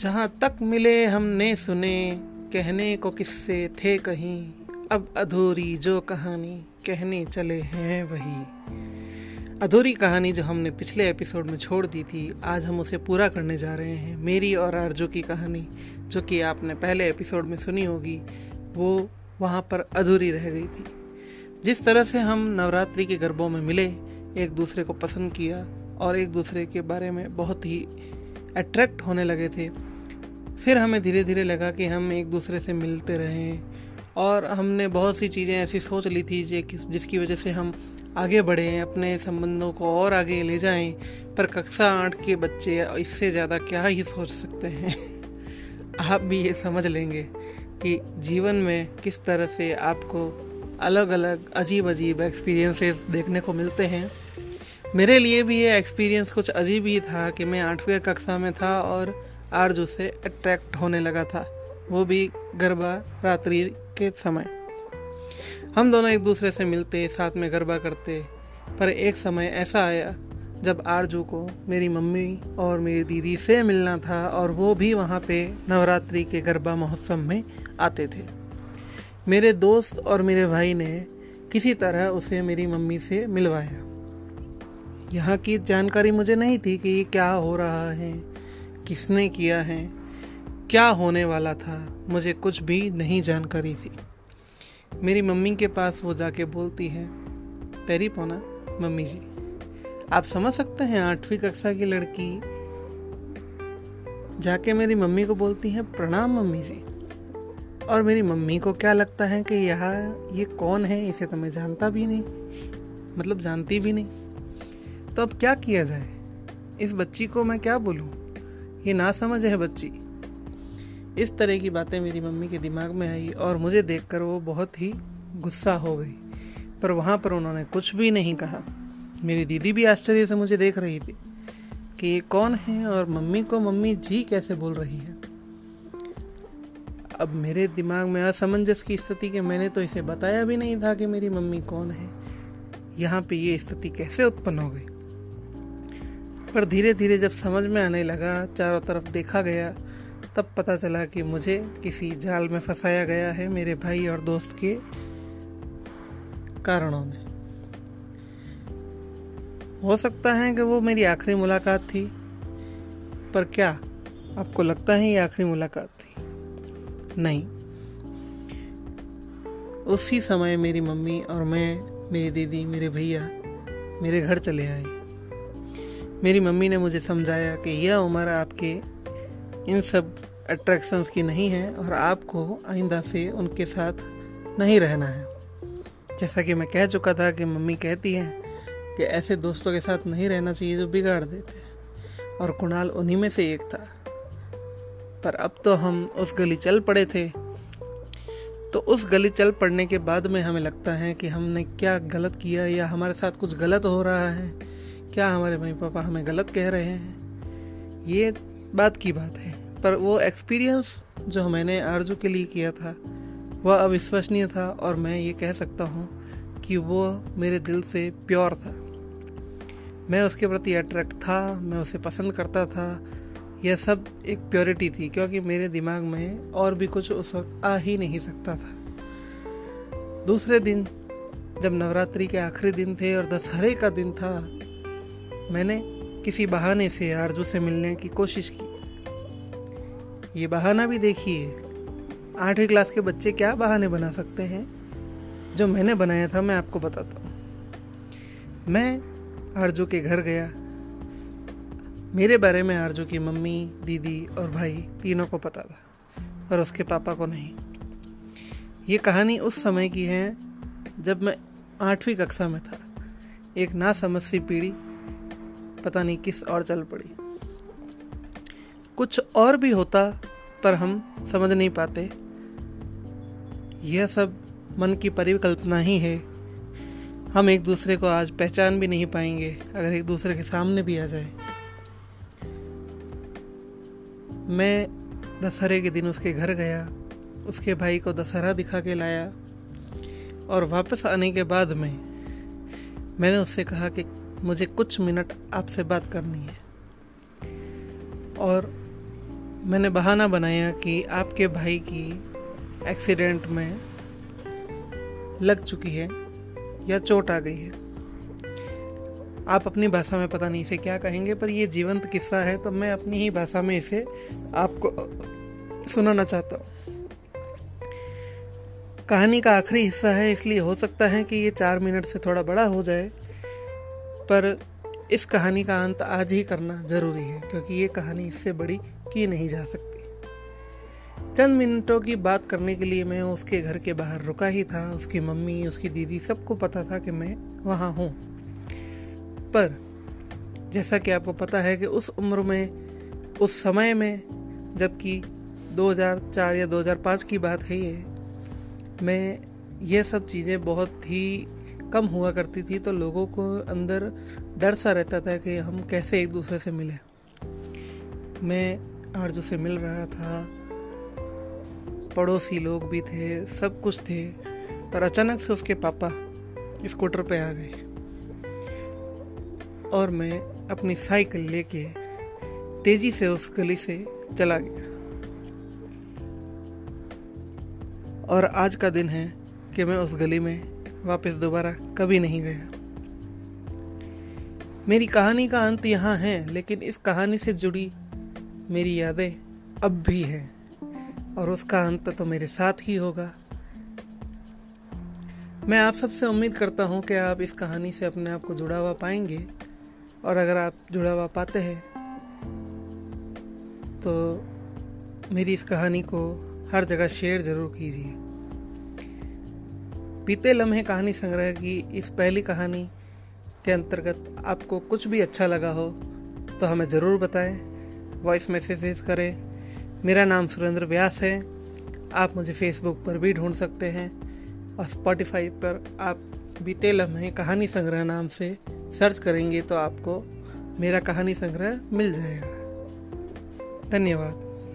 जहाँ तक मिले हमने सुने, कहने को किससे थे कहीं। अब अधूरी जो कहानी, कहने चले हैं वही। अधूरी कहानी जो हमने पिछले एपिसोड में छोड़ दी थी, आज हम उसे पूरा करने जा रहे हैं। मेरी और आरज़ू की कहानी, जो कि आपने पहले एपिसोड में सुनी होगी, वो वहाँ पर अधूरी रह गई थी। जिस तरह से हम नवरात्रि के गरबों में मिले, एक दूसरे को पसंद किया, और एक दूसरे के बारे में बहुत ही अट्रैक्ट होने लगे थे फिर हमें धीरे धीरे लगा कि हम एक दूसरे से मिलते रहें और हमने बहुत सी चीज़ें ऐसी सोच ली थी जिसकी वजह से हम आगे बढ़ें, अपने संबंधों को और आगे ले जाएँ। पर कक्षा आठ के बच्चे इससे ज़्यादा क्या ही सोच सकते हैं? आप भी ये समझ लेंगे कि जीवन में किस तरह से आपको अलग अलग अजीब अजीब एक्सपीरियंसेस देखने को मिलते हैं। मेरे लिए भी ये एक्सपीरियंस कुछ अजीब ही था कि मैं आठवीं कक्षा में था और आरज़ू से अट्रैक्ट होने लगा था, वो भी गरबा रात्रि के समय। हम दोनों एक दूसरे से मिलते, साथ में गरबा करते, पर एक समय ऐसा आया जब आरज़ू को मेरी मम्मी और मेरी दीदी से मिलना था और वो भी वहाँ पे नवरात्रि के गरबा महोत्सव में आते थे। मेरे दोस्त और मेरे भाई ने किसी तरह उसे मेरी मम्मी से मिलवाया। यहाँ की जानकारी मुझे नहीं थी कि ये क्या हो रहा है किसने किया है? क्या होने वाला था? मुझे कुछ भी नहीं जानकारी थी। मेरी मम्मी के पास वो जाके बोलती है, पैरी पोना, मम्मी जी, आप समझ सकते हैं आठवीं कक्षा की लड़की जाके मेरी मम्मी को बोलती है, प्रणाम, मम्मी जी। और मेरी मम्मी को क्या लगता है कि यहाँ, ये कौन है? इसे तो मैं जानता भी नहीं। मतलब जानती भी नहीं। तो अब क्या किया जाए? इस बच्ची को मैं क्या बोलूँ? ये ना समझ है बच्ची। इस तरह की बातें मेरी मम्मी के दिमाग में आई और मुझे देखकर वो बहुत ही गुस्सा हो गई। पर वहाँ पर उन्होंने कुछ भी नहीं कहा। मेरी दीदी भी आश्चर्य से मुझे देख रही थी कि ये कौन है और मम्मी को मम्मी जी कैसे बोल रही है। अब मेरे दिमाग में असमंजस की स्थिति कि मैंने तो इसे बताया भी नहीं था कि मेरी मम्मी कौन है। यहाँ पे ये स्थिति कैसे उत्पन्न हो गई? पर धीरे धीरे जब समझ में आने लगा, चारों तरफ़ देखा गया, तब पता चला कि मुझे किसी जाल में फंसाया गया है मेरे भाई और दोस्त के कारणों ने हो सकता है कि वो मेरी आखिरी मुलाकात थी, पर क्या आपको लगता है ये आखिरी मुलाकात थी? नहीं। उसी समय मेरी मम्मी और मैं, मेरी दीदी, मेरे भैया मेरे घर चले आए। मेरी मम्मी ने मुझे समझाया कि यह उम्र आपके इन सब अट्रैक्शंस की नहीं है और आपको आइंदा से उनके साथ नहीं रहना है। जैसा कि मैं कह चुका था कि मम्मी कहती हैं कि ऐसे दोस्तों के साथ नहीं रहना चाहिए जो बिगाड़ देते और कुणाल उन्हीं में से एक था। पर अब तो हम उस गली चल पड़े थे। तो उस गली चल पड़ने के बाद में हमें लगता है कि हमने क्या गलत किया या हमारे साथ कुछ गलत हो रहा है। क्या हमारे मम्मी पापा हमें गलत कह रहे हैं? ये बात की बात है। पर वो एक्सपीरियंस जो मैंने आरज़ू के लिए किया था, वह अविश्वसनीय था और मैं ये कह सकता हूँ कि वो मेरे दिल से प्योर था। मैं उसके प्रति अट्रैक्ट था, मैं उसे पसंद करता था। यह सब एक प्योरिटी थी, क्योंकि मेरे दिमाग में और भी कुछ उस वक्त आ ही नहीं सकता था। दूसरे दिन, जब नवरात्रि के आखिरी दिन थे और दशहरे का दिन था मैंने किसी बहाने से आरज़ू से मिलने की कोशिश की। ये बहाना भी देखिए, आठवीं क्लास के बच्चे क्या बहाने बना सकते हैं? जो मैंने बनाया था, मैं आपको बताता हूँ। मैं आरज़ू के घर गया। मेरे बारे में आरज़ू की मम्मी, दीदी और भाई तीनों को पता था पर उसके पापा को नहीं। ये कहानी उस समय की है जब मैं आठवीं कक्षा में था। एक ना समझ सी पीढ़ी पता नहीं किस और चल पड़ी। कुछ और भी होता, पर हम समझ नहीं पाते। यह सब मन की परिकल्पना ही है। हम एक दूसरे को आज पहचान भी नहीं पाएँगे, अगर एक दूसरे के सामने भी आ जाए। मैं दशहरे के दिन उसके घर गया, उसके भाई को दशहरा दिखा के लाया, और वापस आने के बाद में मैंने उससे कहा कि मुझे कुछ मिनट आपसे बात करनी है। और मैंने बहाना बनाया कि आपके भाई की एक्सीडेंट में लग चुकी है या चोट आ गई है। आप अपनी भाषा में पता नहीं इसे क्या कहेंगे, पर ये जीवंत किस्सा है तो मैं अपनी ही भाषा में इसे आपको सुनाना चाहता हूँ। कहानी का आखिरी हिस्सा है, इसलिए हो सकता है कि ये चार मिनट से थोड़ा बड़ा हो जाए पर इस कहानी का अंत आज ही करना ज़रूरी है, क्योंकि ये कहानी इससे बड़ी की नहीं जा सकती। चंद मिनटों की बात करने के लिए मैं उसके घर के बाहर रुका ही था। उसकी मम्मी, उसकी दीदी सबको पता था कि मैं वहाँ हूँ। पर जैसा कि आपको पता है कि उस उम्र में, उस समय में, जबकि 2004 या 2005 की बात है ये, में ये सब चीज़ें बहुत ही कम हुआ करती थी तो लोगों को अंदर डर सा रहता था कि हम कैसे एक दूसरे से मिले। मैं आरज़ू से मिल रहा था, पड़ोसी लोग भी थे, सब कुछ थे, पर अचानक से उसके पापा स्कूटर पे आ गए। और मैं अपनी साइकिल लेके तेज़ी से उस गली से चला गया। और आज का दिन है कि मैं उस गली में वापस दोबारा कभी नहीं गया। मेरी कहानी का अंत यहाँ है, लेकिन इस कहानी से जुड़ी मेरी यादें अब भी हैं, और उसका अंत तो मेरे साथ ही होगा। मैं आप सबसे उम्मीद करता हूँ कि आप इस कहानी से अपने आप को जुड़ा हुआ पाएँगे, और अगर आप जुड़ा हुआ पाते हैं तो मेरी इस कहानी को हर जगह शेयर ज़रूर कीजिए। बीते लम्हे कहानी संग्रह की इस पहली कहानी के अंतर्गत आपको कुछ भी अच्छा लगा हो तो हमें ज़रूर बताएँ। वॉइस मैसेजेस करें। मेरा नाम सुरेंद्र व्यास है। आप मुझे फेसबुक पर भी ढूंढ सकते हैं और स्पॉटिफाई पर आप बीते लम्हे कहानी संग्रह नाम से सर्च करेंगे तो आपको मेरा कहानी संग्रह मिल जाएगा। धन्यवाद।